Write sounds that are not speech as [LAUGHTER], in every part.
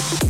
Thank [LAUGHS] you.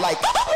like